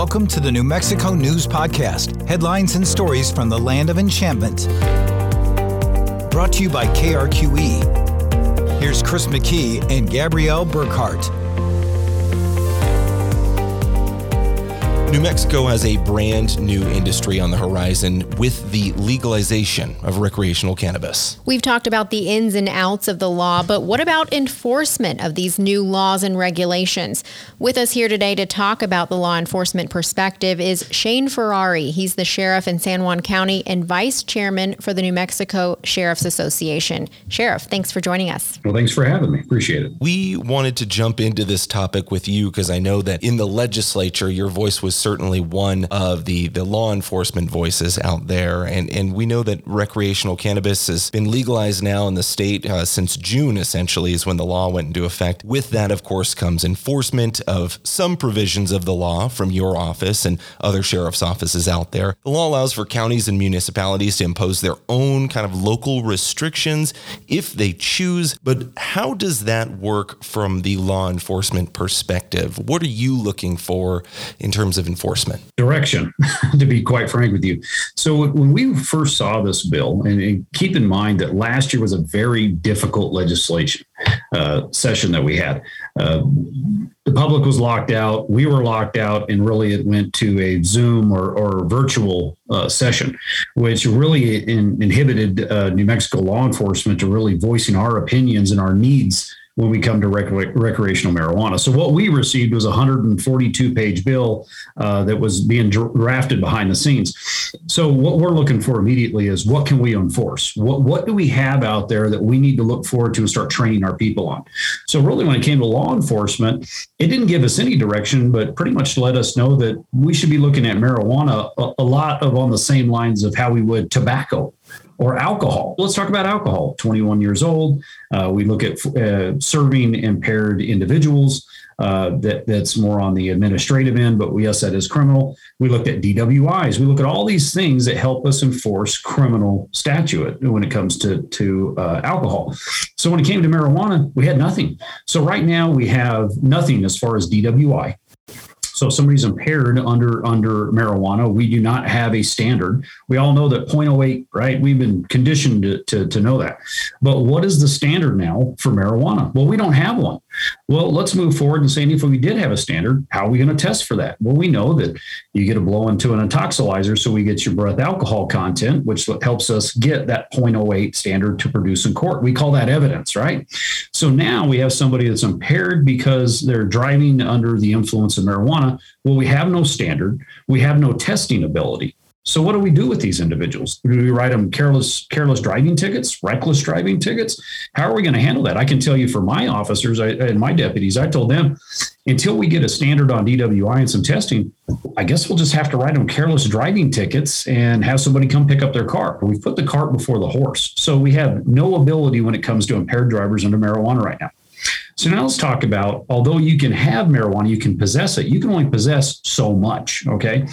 Welcome to the New Mexico News Podcast headlines and stories from the land of enchantment. Brought to you by KRQE. Here's Chris McKee and Gabrielle Burkhart. New Mexico has a brand new industry on the horizon with the legalization of recreational cannabis. We've talked about the ins and outs of the law, but what about enforcement of these new laws and regulations? With us here today to talk about the law enforcement perspective is Shane Ferrari. He's the sheriff in San Juan County and vice chairman for the New Mexico Sheriff's Association. Sheriff, thanks for joining us. Well, thanks for having me. Appreciate it. We wanted to jump into this topic with you because I know that in the legislature, your voice was certainly one of the, the law enforcement voices out there. And, and we know that recreational cannabis has been legalized now in the state uh, since June, essentially, is when the law went into effect. With that, of course, comes enforcement of some provisions of the law from your office and other sheriff's offices out there. The law allows for counties and municipalities to impose their own kind of local restrictions if they choose. But how does that work from the law enforcement perspective? What are you looking for in terms of enforcement? Direction, to be quite frank with you. So when we first saw this bill, and, and keep in mind that last year was a very difficult legislation uh, session that we had. Uh, the public was locked out. We were locked out, and really it went to a Zoom or, or virtual uh, session, which really in, inhibited uh, New Mexico law enforcement to really voicing our opinions and our needs when we come to rec- recreational marijuana. So what we received was a 142 page bill uh, that was being drafted behind the scenes. So what we're looking for immediately is what can we enforce? What what do we have out there that we need to look forward to and start training our people on? So really, when it came to law enforcement, it didn't give us any direction, but pretty much let us know that we should be looking at marijuana a, a lot of on the same lines of how we would tobacco or alcohol. Let's talk about alcohol. 21 years old. Uh, we look at uh, serving impaired individuals. Uh, that, that's more on the administrative end, but yes, that is criminal. We looked at DWIs. We look at all these things that help us enforce criminal statute when it comes to, to uh, alcohol. So when it came to marijuana, we had nothing. So right now we have nothing as far as DWI. So if somebody's impaired under under marijuana, we do not have a standard. We all know that 0.08, right? We've been conditioned to, to, to know that. But what is the standard now for marijuana? Well, we don't have one. Well, let's move forward and say if we did have a standard, how are we going to test for that? Well, we know that you get a blow into an intoxilyzer, so we get your breath alcohol content, which helps us get that 0.08 standard to produce in court. We call that evidence, right? So now we have somebody that's impaired because they're driving under the influence of marijuana. Well, we have no standard, we have no testing ability. So what do we do with these individuals? Do we write them careless careless driving tickets, reckless driving tickets? How are we going to handle that? I can tell you for my officers I, and my deputies, I told them until we get a standard on DWI and some testing, I guess we'll just have to write them careless driving tickets and have somebody come pick up their car. We've put the cart before the horse. So we have no ability when it comes to impaired drivers under marijuana right now. So now let's talk about although you can have marijuana, you can possess it, you can only possess so much. Okay.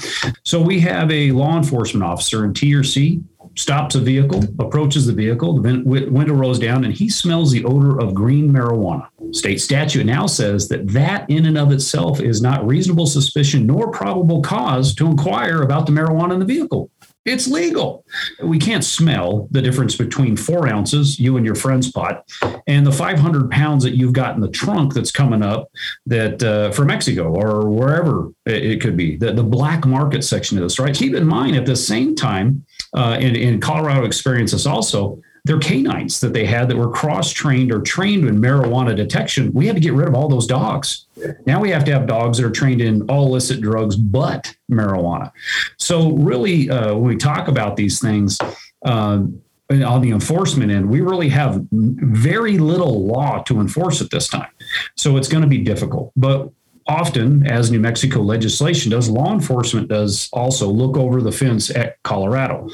So we have a law enforcement officer in T or C stops a vehicle, approaches the vehicle, the window rolls down, and he smells the odor of green marijuana. State statute now says that that in and of itself is not reasonable suspicion nor probable cause to inquire about the marijuana in the vehicle. It's legal. We can't smell the difference between four ounces, you and your friend's pot, and the 500 pounds that you've got in the trunk that's coming up that uh, for Mexico or wherever it, could be. The, the black market section of this, right? Keep in mind at the same time, uh, Colorado experience this also, their canines that they had that were cross trained or trained in marijuana detection, we had to get rid of all those dogs. Now we have to have dogs that are trained in all illicit drugs but marijuana. So, really, uh, when we talk about these things, uh, on the enforcement end, we really have very little law to enforce at this time. So it's going to be difficult. But often, as New Mexico legislation does, law enforcement does also look over the fence at Colorado.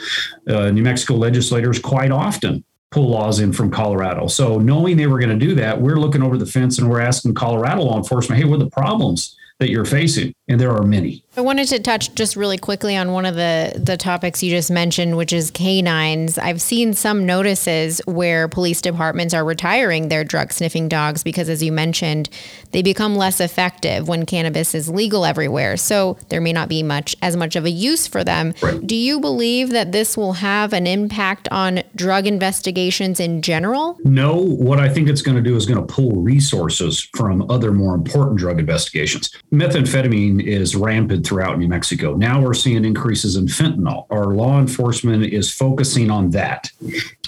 Uh, New Mexico legislators quite often pull laws in from Colorado. So, knowing they were going to do that, we're looking over the fence and we're asking Colorado law enforcement, hey, what are the problems that you're facing? And there are many. I wanted to touch just really quickly on one of the the topics you just mentioned, which is canines. I've seen some notices where police departments are retiring their drug sniffing dogs because, as you mentioned, they become less effective when cannabis is legal everywhere. So there may not be much as much of a use for them. Right. Do you believe that this will have an impact on drug investigations in general? No. What I think it's going to do is going to pull resources from other more important drug investigations. Methamphetamine is rampant throughout New Mexico. Now we're seeing increases in fentanyl. Our law enforcement is focusing on that,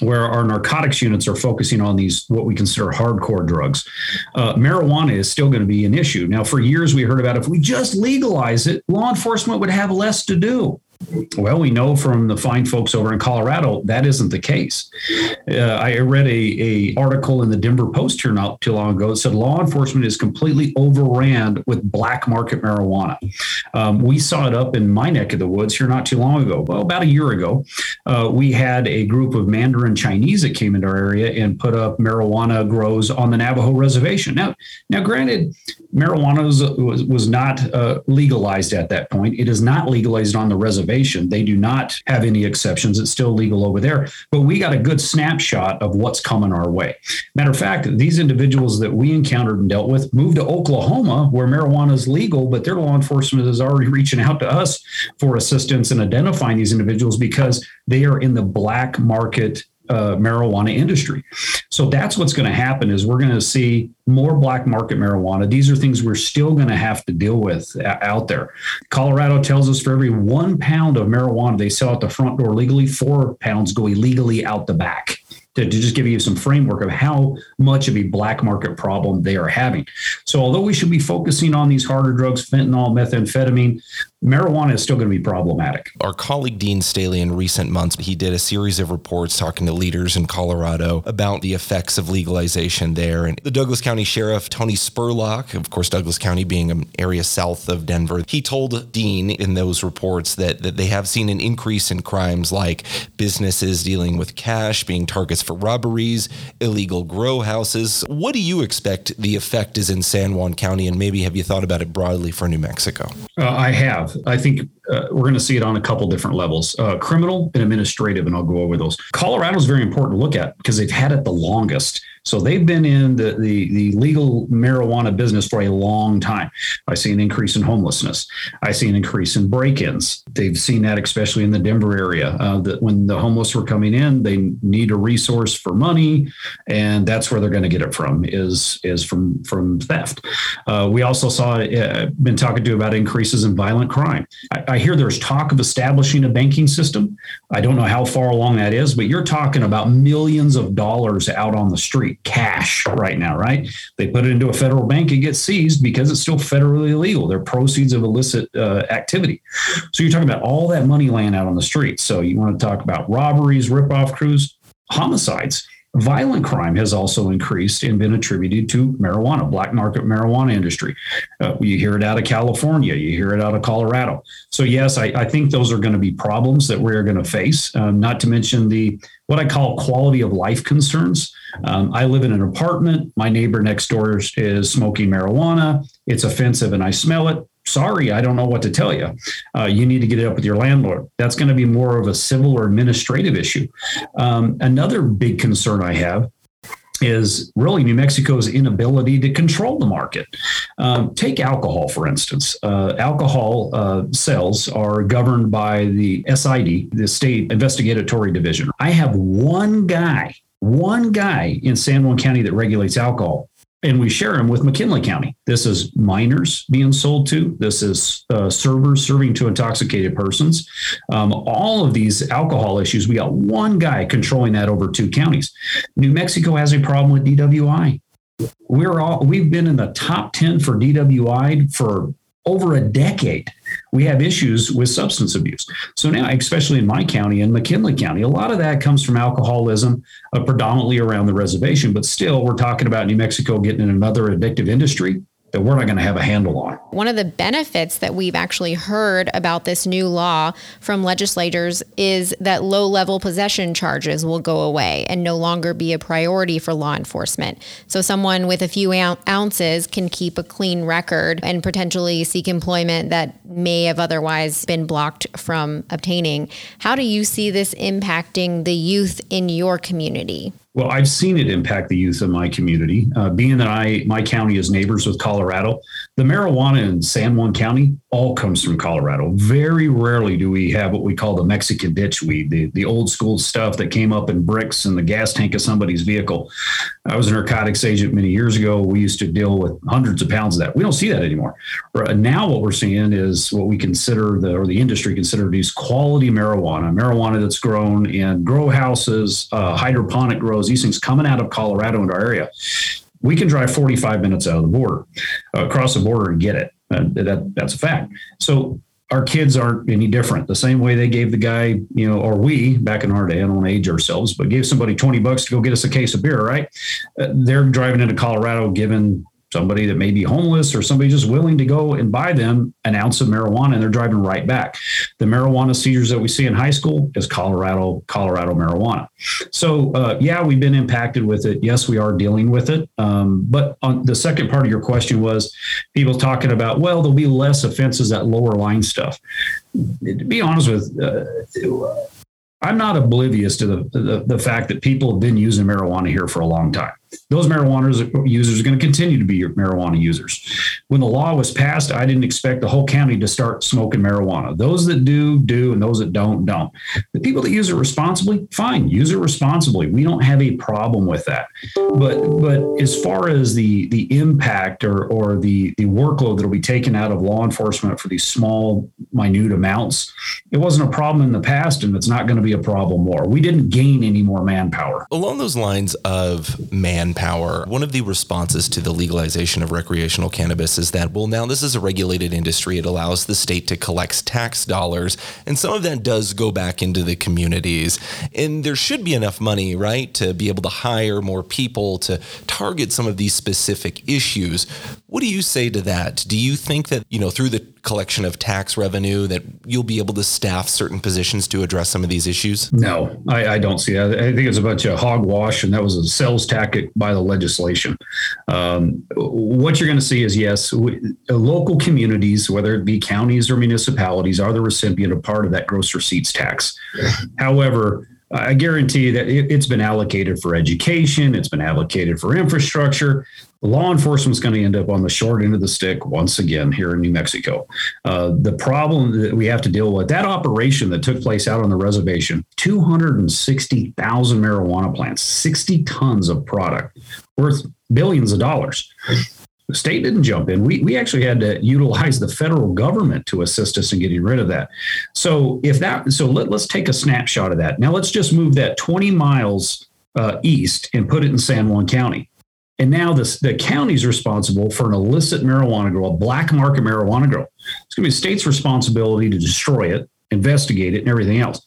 where our narcotics units are focusing on these, what we consider hardcore drugs. Uh, marijuana is still going to be an issue. Now, for years, we heard about if we just legalize it, law enforcement would have less to do. Well, we know from the fine folks over in Colorado that isn't the case. Uh, I read a, a article in the Denver Post here not too long ago that said law enforcement is completely overran with black market marijuana. Um, we saw it up in my neck of the woods here not too long ago. Well, about a year ago, uh, we had a group of Mandarin Chinese that came into our area and put up marijuana grows on the Navajo reservation. Now, now, granted, marijuana was was, was not uh, legalized at that point. It is not legalized on the reservation They do not have any exceptions. It's still legal over there. But we got a good snapshot of what's coming our way. Matter of fact, these individuals that we encountered and dealt with moved to Oklahoma where marijuana is legal, but their law enforcement is already reaching out to us for assistance in identifying these individuals because they are in the black market uh, marijuana industry. So that's what's going to happen is we're going to see more black market marijuana. These are things we're still going to have to deal with out there. Colorado tells us for every one pound of marijuana they sell at the front door legally, four pounds go illegally out the back to, to, just give you some framework of how much of a black market problem they are having. So, although we should be focusing on these harder drugs, fentanyl, methamphetamine, marijuana is still going to be problematic. Our colleague Dean Staley in recent months, he did a series of reports talking to leaders in Colorado about the effects of legalization there. And the Douglas County Sheriff, Tony Spurlock, of course, Douglas County being an area south of Denver, he told Dean in those reports that, that they have seen an increase in crimes like businesses dealing with cash, being targets for robberies, illegal grow houses. What do you expect the effect is in San Juan County? And maybe have you thought about it broadly for New Mexico? Uh, I have. I think uh, we're going to see it on a couple different levels uh, criminal and administrative, and I'll go over those. Colorado is very important to look at because they've had it the longest. So they've been in the, the, the legal marijuana business for a long time. I see an increase in homelessness. I see an increase in break-ins. They've seen that especially in the Denver area. Uh, that when the homeless were coming in, they need a resource for money, and that's where they're going to get it from is is from from theft. Uh, we also saw uh, been talking to about increases in violent crime. I hear there's talk of establishing a banking system. I don't know how far along that is, but you're talking about millions of dollars out on the street cash right now, right? They put it into a federal bank, it gets seized because it's still federally illegal. They're proceeds of illicit uh, activity. So you're talking about all that money laying out on the street. So you want to talk about robberies, rip-off crews, homicides. Violent crime has also increased and been attributed to marijuana, black market marijuana industry. Uh, you hear it out of California, you hear it out of Colorado. So yes, I, I think those are going to be problems that we're going to face. Um, not to mention the what I call quality of life concerns. Um, I live in an apartment. My neighbor next door is, is smoking marijuana. It's offensive, and I smell it sorry, I don't know what to tell you. Uh, you need to get it up with your landlord. That's going to be more of a civil or administrative issue. Um, another big concern I have is really New Mexico's inability to control the market. Um, take alcohol, for instance. Uh, alcohol uh, sales are governed by the SID, the State Investigatory Division. I have one guy, one guy in San Juan County that regulates alcohol and we share them with McKinley County. This is minors being sold to. This is uh, servers serving to intoxicated persons. Um, all of these alcohol issues, we got one guy controlling that over two counties. New Mexico has a problem with DWI. We're all we've been in the top ten for DWI for over a decade we have issues with substance abuse. So now, especially in my county in McKinley County, a lot of that comes from alcoholism, uh, predominantly around the reservation. But still, we're talking about New Mexico getting in another addictive industry. That we're not going to have a handle on. One of the benefits that we've actually heard about this new law from legislators is that low level possession charges will go away and no longer be a priority for law enforcement. So, someone with a few ounces can keep a clean record and potentially seek employment that may have otherwise been blocked from obtaining. How do you see this impacting the youth in your community? Well, I've seen it impact the youth in my community. Uh, being that I my county is neighbors with Colorado, the marijuana in San Juan County all comes from Colorado. Very rarely do we have what we call the Mexican ditch weed, the, the old school stuff that came up in bricks in the gas tank of somebody's vehicle. I was a narcotics agent many years ago. We used to deal with hundreds of pounds of that. We don't see that anymore. Now, what we're seeing is what we consider the or the industry consider these quality marijuana, marijuana that's grown in grow houses, uh, hydroponic grows these things coming out of Colorado into our area, we can drive 45 minutes out of the border, across the border and get it. Uh, that that's a fact. So our kids aren't any different. The same way they gave the guy, you know, or we back in our day, I don't age ourselves, but gave somebody 20 bucks to go get us a case of beer, right? Uh, they're driving into Colorado, giving somebody that may be homeless or somebody just willing to go and buy them an ounce of marijuana and they're driving right back. The marijuana seizures that we see in high school is Colorado, Colorado marijuana. So, uh, yeah, we've been impacted with it. Yes, we are dealing with it. Um, but on the second part of your question was people talking about, well, there'll be less offenses at lower line stuff. To be honest with, uh, I'm not oblivious to the, the, the fact that people have been using marijuana here for a long time those marijuana users are going to continue to be marijuana users. When the law was passed, I didn't expect the whole county to start smoking marijuana. Those that do, do, and those that don't, don't. The people that use it responsibly, fine, use it responsibly. We don't have a problem with that. But but as far as the the impact or or the the workload that will be taken out of law enforcement for these small, minute amounts, it wasn't a problem in the past, and it's not going to be a problem more. We didn't gain any more manpower. Along those lines of man manpower. One of the responses to the legalization of recreational cannabis is that, well, now this is a regulated industry. It allows the state to collect tax dollars, and some of that does go back into the communities. And there should be enough money, right, to be able to hire more people to target some of these specific issues. What do you say to that? Do you think that, you know, through the collection of tax revenue that you'll be able to staff certain positions to address some of these issues? No, I, I don't see that. I think it's a bunch of hogwash, and that was a sales tactic by the legislation. Um, what you're going to see is yes, we, local communities, whether it be counties or municipalities, are the recipient of part of that gross receipts tax. However, I guarantee that it, has been allocated for education, it's been allocated for infrastructure. Law enforcement is going to end up on the short end of the stick once again here in New Mexico. Uh, the problem that we have to deal with that operation that took place out on the reservation 260,000 marijuana plants, 60 tons of product worth billions of dollars. The state didn't jump in. We, we actually had to utilize the federal government to assist us in getting rid of that. So if that, so let, let's take a snapshot of that. Now let's just move that 20 miles uh, east and put it in San Juan County. And now this, the county's responsible for an illicit marijuana grow, a black market marijuana grow. It's going to be the state's responsibility to destroy it investigate it and everything else.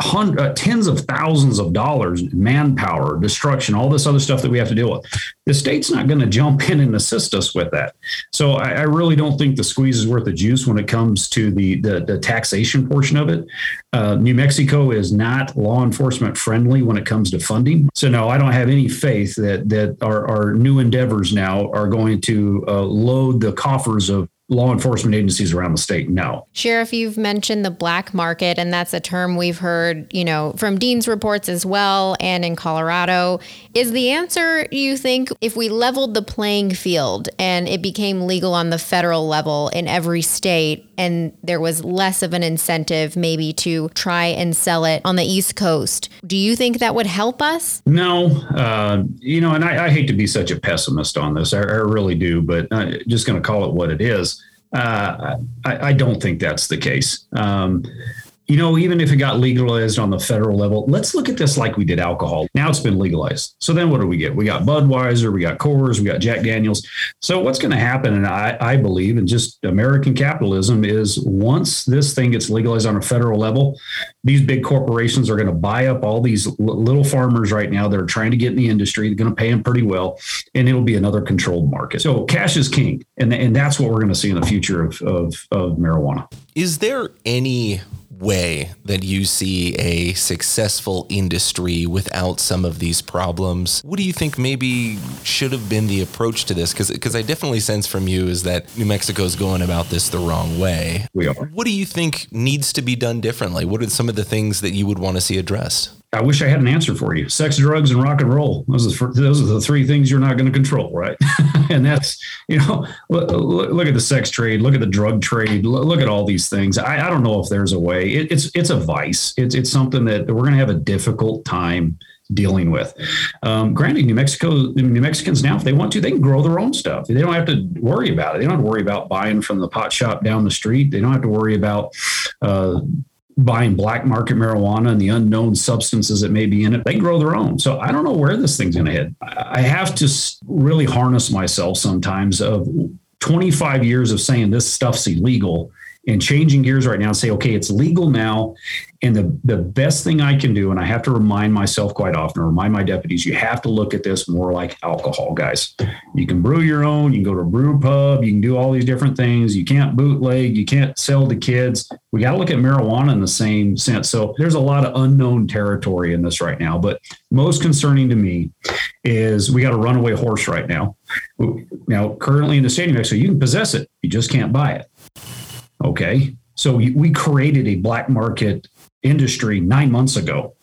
Hundreds, uh, tens of thousands of dollars, manpower, destruction, all this other stuff that we have to deal with. The state's not going to jump in and assist us with that. So I, I, really don't think the squeeze is worth the juice when it comes to the the, the taxation portion of it. Uh, New Mexico is not law enforcement friendly when it comes to funding. So no, I don't have any faith that that our, our new endeavors now are going to uh, load the coffers of law enforcement agencies around the state no. Sheriff, you've mentioned the black market, and that's a term we've heard, you know, from Dean's reports as well and in Colorado. Is the answer, you think, if we leveled the playing field and it became legal on the federal level in every state and there was less of an incentive maybe to try and sell it on the East Coast, do you think that would help us? No. Uh, you know, and I, I, hate to be such a pessimist on this. I, I really do, but I'm just going to call it what it is. Uh, I, I, don't think that's the case. Um, you know, even if it got legalized on the federal level, let's look at this like we did alcohol. Now it's been legalized. So then what do we get? We got Budweiser, we got Coors, we got Jack Daniels. So what's going to happen, and I, I believe, and just American capitalism is once this thing gets legalized on a federal level, these big corporations are going to buy up all these little farmers right now that are trying to get in the industry. They're going to pay them pretty well, and it'll be another controlled market. So cash is king, and, and that's what we're going to see in the future of, of, of marijuana. Is there any way that you see a successful industry without some of these problems. What do you think maybe should have been the approach to this? Because I definitely sense from you is that New Mexico is going about this the wrong way. We are. What do you think needs to be done differently? What are some of the things that you would want to see addressed? I wish I had an answer for you. Sex, drugs, and rock and roll. Those are the, those are the three things you're not going to control, right? and that's you know, look, look, at the sex trade, look at the drug trade, look, at all these things. I, I, don't know if there's a way. It, it's it's a vice. It's it's something that we're going to have a difficult time dealing with. Um, granted, New Mexico, New Mexicans now, if they want to, they can grow their own stuff. They don't have to worry about it. They don't have to worry about buying from the pot shop down the street. They don't have to worry about uh, buying black market marijuana and the unknown substances that may be in it. They grow their own. So I don't know where this thing's going to head. I have to really harness myself sometimes of 25 years of saying this stuff's illegal and changing gears right now and say, okay, it's legal now. And the, the best thing I can do, and I have to remind myself quite often, remind my deputies, you have to look at this more like alcohol, guys. You can brew your own, you can go to a brew pub, you can do all these different things. You can't bootleg, you can't sell to kids. We got to look at marijuana in the same sense. So there's a lot of unknown territory in this right now. But most concerning to me is we got a runaway horse right now. Now, currently in the state of Mexico, you can possess it, you just can't buy it. Okay. So we created a black market industry nine months ago.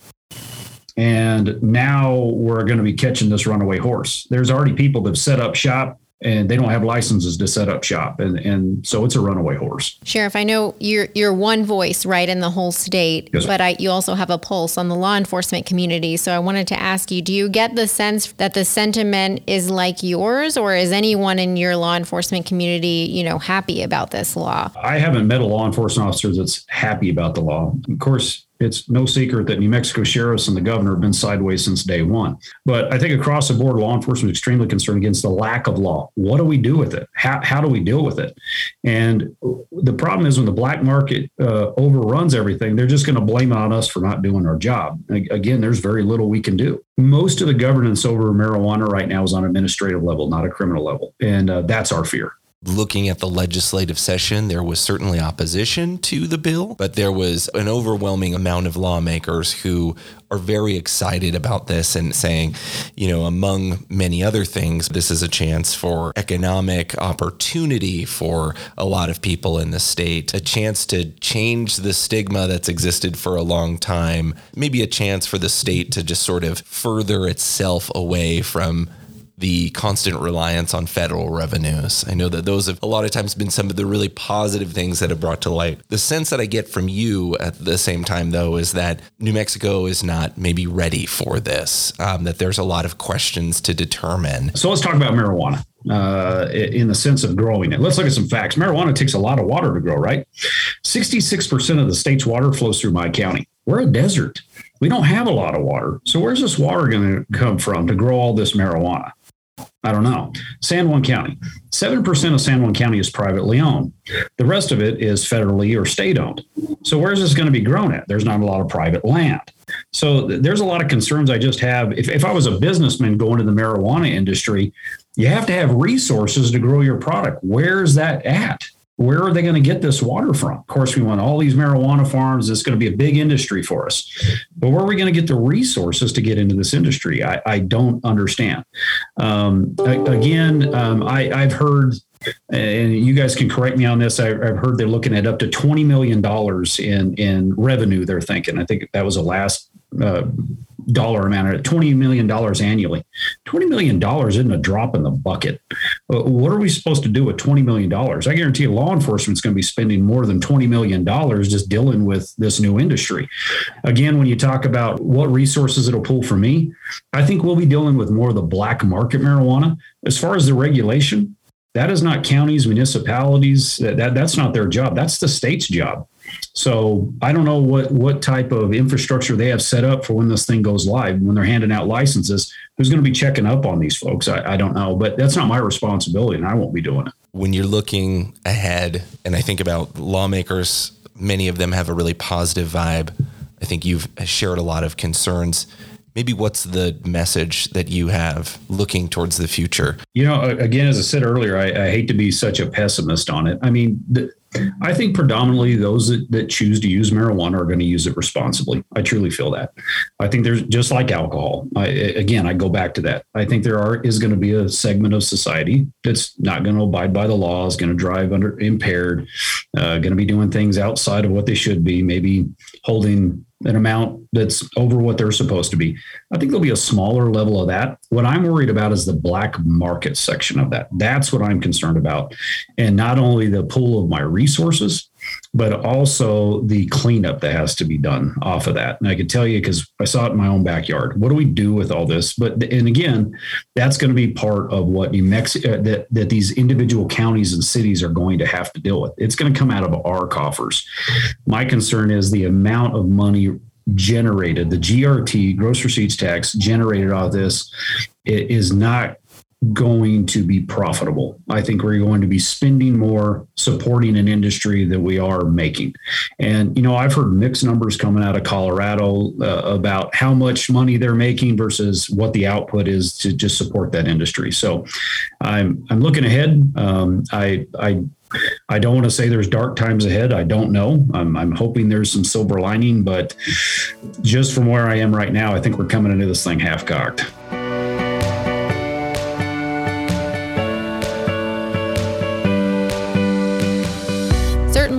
And now we're going to be catching this runaway horse. There's already people that have set up shop and they don't have licenses to set up shop. And and so it's a runaway horse. Sheriff i know you're you're one voice right in the whole state yes. but I, you also have a pulse on the law enforcement community. So i wanted to ask you do you get the sense that the sentiment is like yours or is anyone in your law enforcement community you know happy about this law? I haven't met a law enforcement officer that's happy about the law. Of course it's no secret that New Mexico sheriffs and the governor have been sideways since day one. But I think across the board, law enforcement is extremely concerned against the lack of law. What do we do with it? How, how do we deal with it? And the problem is when the black market uh, overruns everything, they're just going to blame it on us for not doing our job. Again, there's very little we can do. Most of the governance over marijuana right now is on administrative level, not a criminal level. And uh, that's our fear looking at the legislative session, there was certainly opposition to the bill, but there was an overwhelming amount of lawmakers who are very excited about this and saying, you know, among many other things, this is a chance for economic opportunity for a lot of people in the state, a chance to change the stigma that's existed for a long time, maybe a chance for the state to just sort of further itself away from the constant reliance on federal revenues. I know that those have a lot of times been some of the really positive things that have brought to light. The sense that I get from you at the same time, though, is that New Mexico is not maybe ready for this, um, that there's a lot of questions to determine. So let's talk about marijuana. Uh, in the sense of growing it. Let's look at some facts. Marijuana takes a lot of water to grow, right? 66% of the state's water flows through my county. We're a desert. We don't have a lot of water. So, where's this water going to come from to grow all this marijuana? I don't know. San Juan County, 7% of San Juan County is privately owned. The rest of it is federally or state owned. So, where's this going to be grown at? There's not a lot of private land. So, there's a lot of concerns I just have. If, if I was a businessman going to the marijuana industry, you have to have resources to grow your product. Where's that at? Where are they going to get this water from? Of course, we want all these marijuana farms. It's going to be a big industry for us. But where are we going to get the resources to get into this industry? I, I don't understand. Um, again, um, I, I've heard and you guys can correct me on this. I, have heard they're looking at up to twenty million dollars in in revenue. They're thinking. I think that was the last uh, dollar amount at $20 million annually. $20 million isn't a drop in the bucket. Uh, what are we supposed to do with $20 million? I guarantee law enforcement is going to be spending more than $20 million just dealing with this new industry. Again, when you talk about what resources it'll pull for me, I think we'll be dealing with more of the black market marijuana. As far as the regulation, that is not counties, municipalities. That, that, that's not their job. That's the state's job. So I don't know what what type of infrastructure they have set up for when this thing goes live. When they're handing out licenses, who's going to be checking up on these folks? I, I don't know, but that's not my responsibility, and I won't be doing it. When you're looking ahead, and I think about lawmakers, many of them have a really positive vibe. I think you've shared a lot of concerns maybe what's the message that you have looking towards the future? You know, again, as I said earlier, I, I hate to be such a pessimist on it. I mean, the, I think predominantly those that, that choose to use marijuana are going to use it responsibly. I truly feel that. I think there's just like alcohol. I, again, I go back to that. I think there are is going to be a segment of society that's not going to abide by the laws, going to drive under impaired, uh, going to be doing things outside of what they should be, maybe holding an amount that's over what they're supposed to be. I think there'll be a smaller level of that. What I'm worried about is the black market section of that. That's what I'm concerned about. And not only the pool of my resources, but also the cleanup that has to be done off of that. And I can tell you because I saw it in my own backyard. What do we do with all this? But and again, that's going to be part of what New Mexico uh, that that these individual counties and cities are going to have to deal with. It's going to come out of our coffers. My concern is the amount of money generated, the GRT, gross receipts tax generated out of this, is not going to be profitable. I think we're going to be spending more supporting an industry that we are making. And, you know, I've heard mixed numbers coming out of Colorado uh, about how much money they're making versus what the output is to just support that industry. So I'm, I'm looking ahead. Um, I, I, I don't want to say there's dark times ahead. I don't know. I'm, I'm hoping there's some silver lining, but just from where I am right now, I think we're coming into this thing half cocked.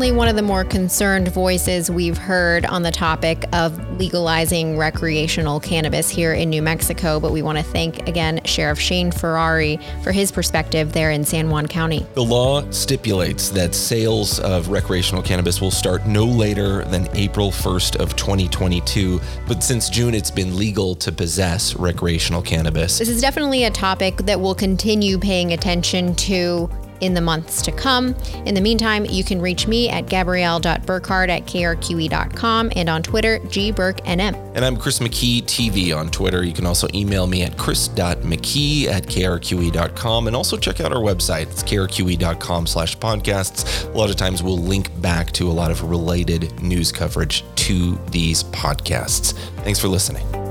Certainly one of the more concerned voices we've heard on the topic of legalizing recreational cannabis here in New Mexico. But we want to thank again Sheriff Shane Ferrari for his perspective there in San Juan County. The law stipulates that sales of recreational cannabis will start no later than April 1st of 2022. But since June, it's been legal to possess recreational cannabis. This is definitely a topic that we'll continue paying attention to in the months to come. In the meantime, you can reach me at gabrielle.burkhart at krqe.com and on Twitter, gburknm. And I'm Chris McKee TV on Twitter. You can also email me at chris.mckee at krqe.com and also check out our website. It's krqe.com slash podcasts. A lot of times we'll link back to a lot of related news coverage to these podcasts. Thanks for listening.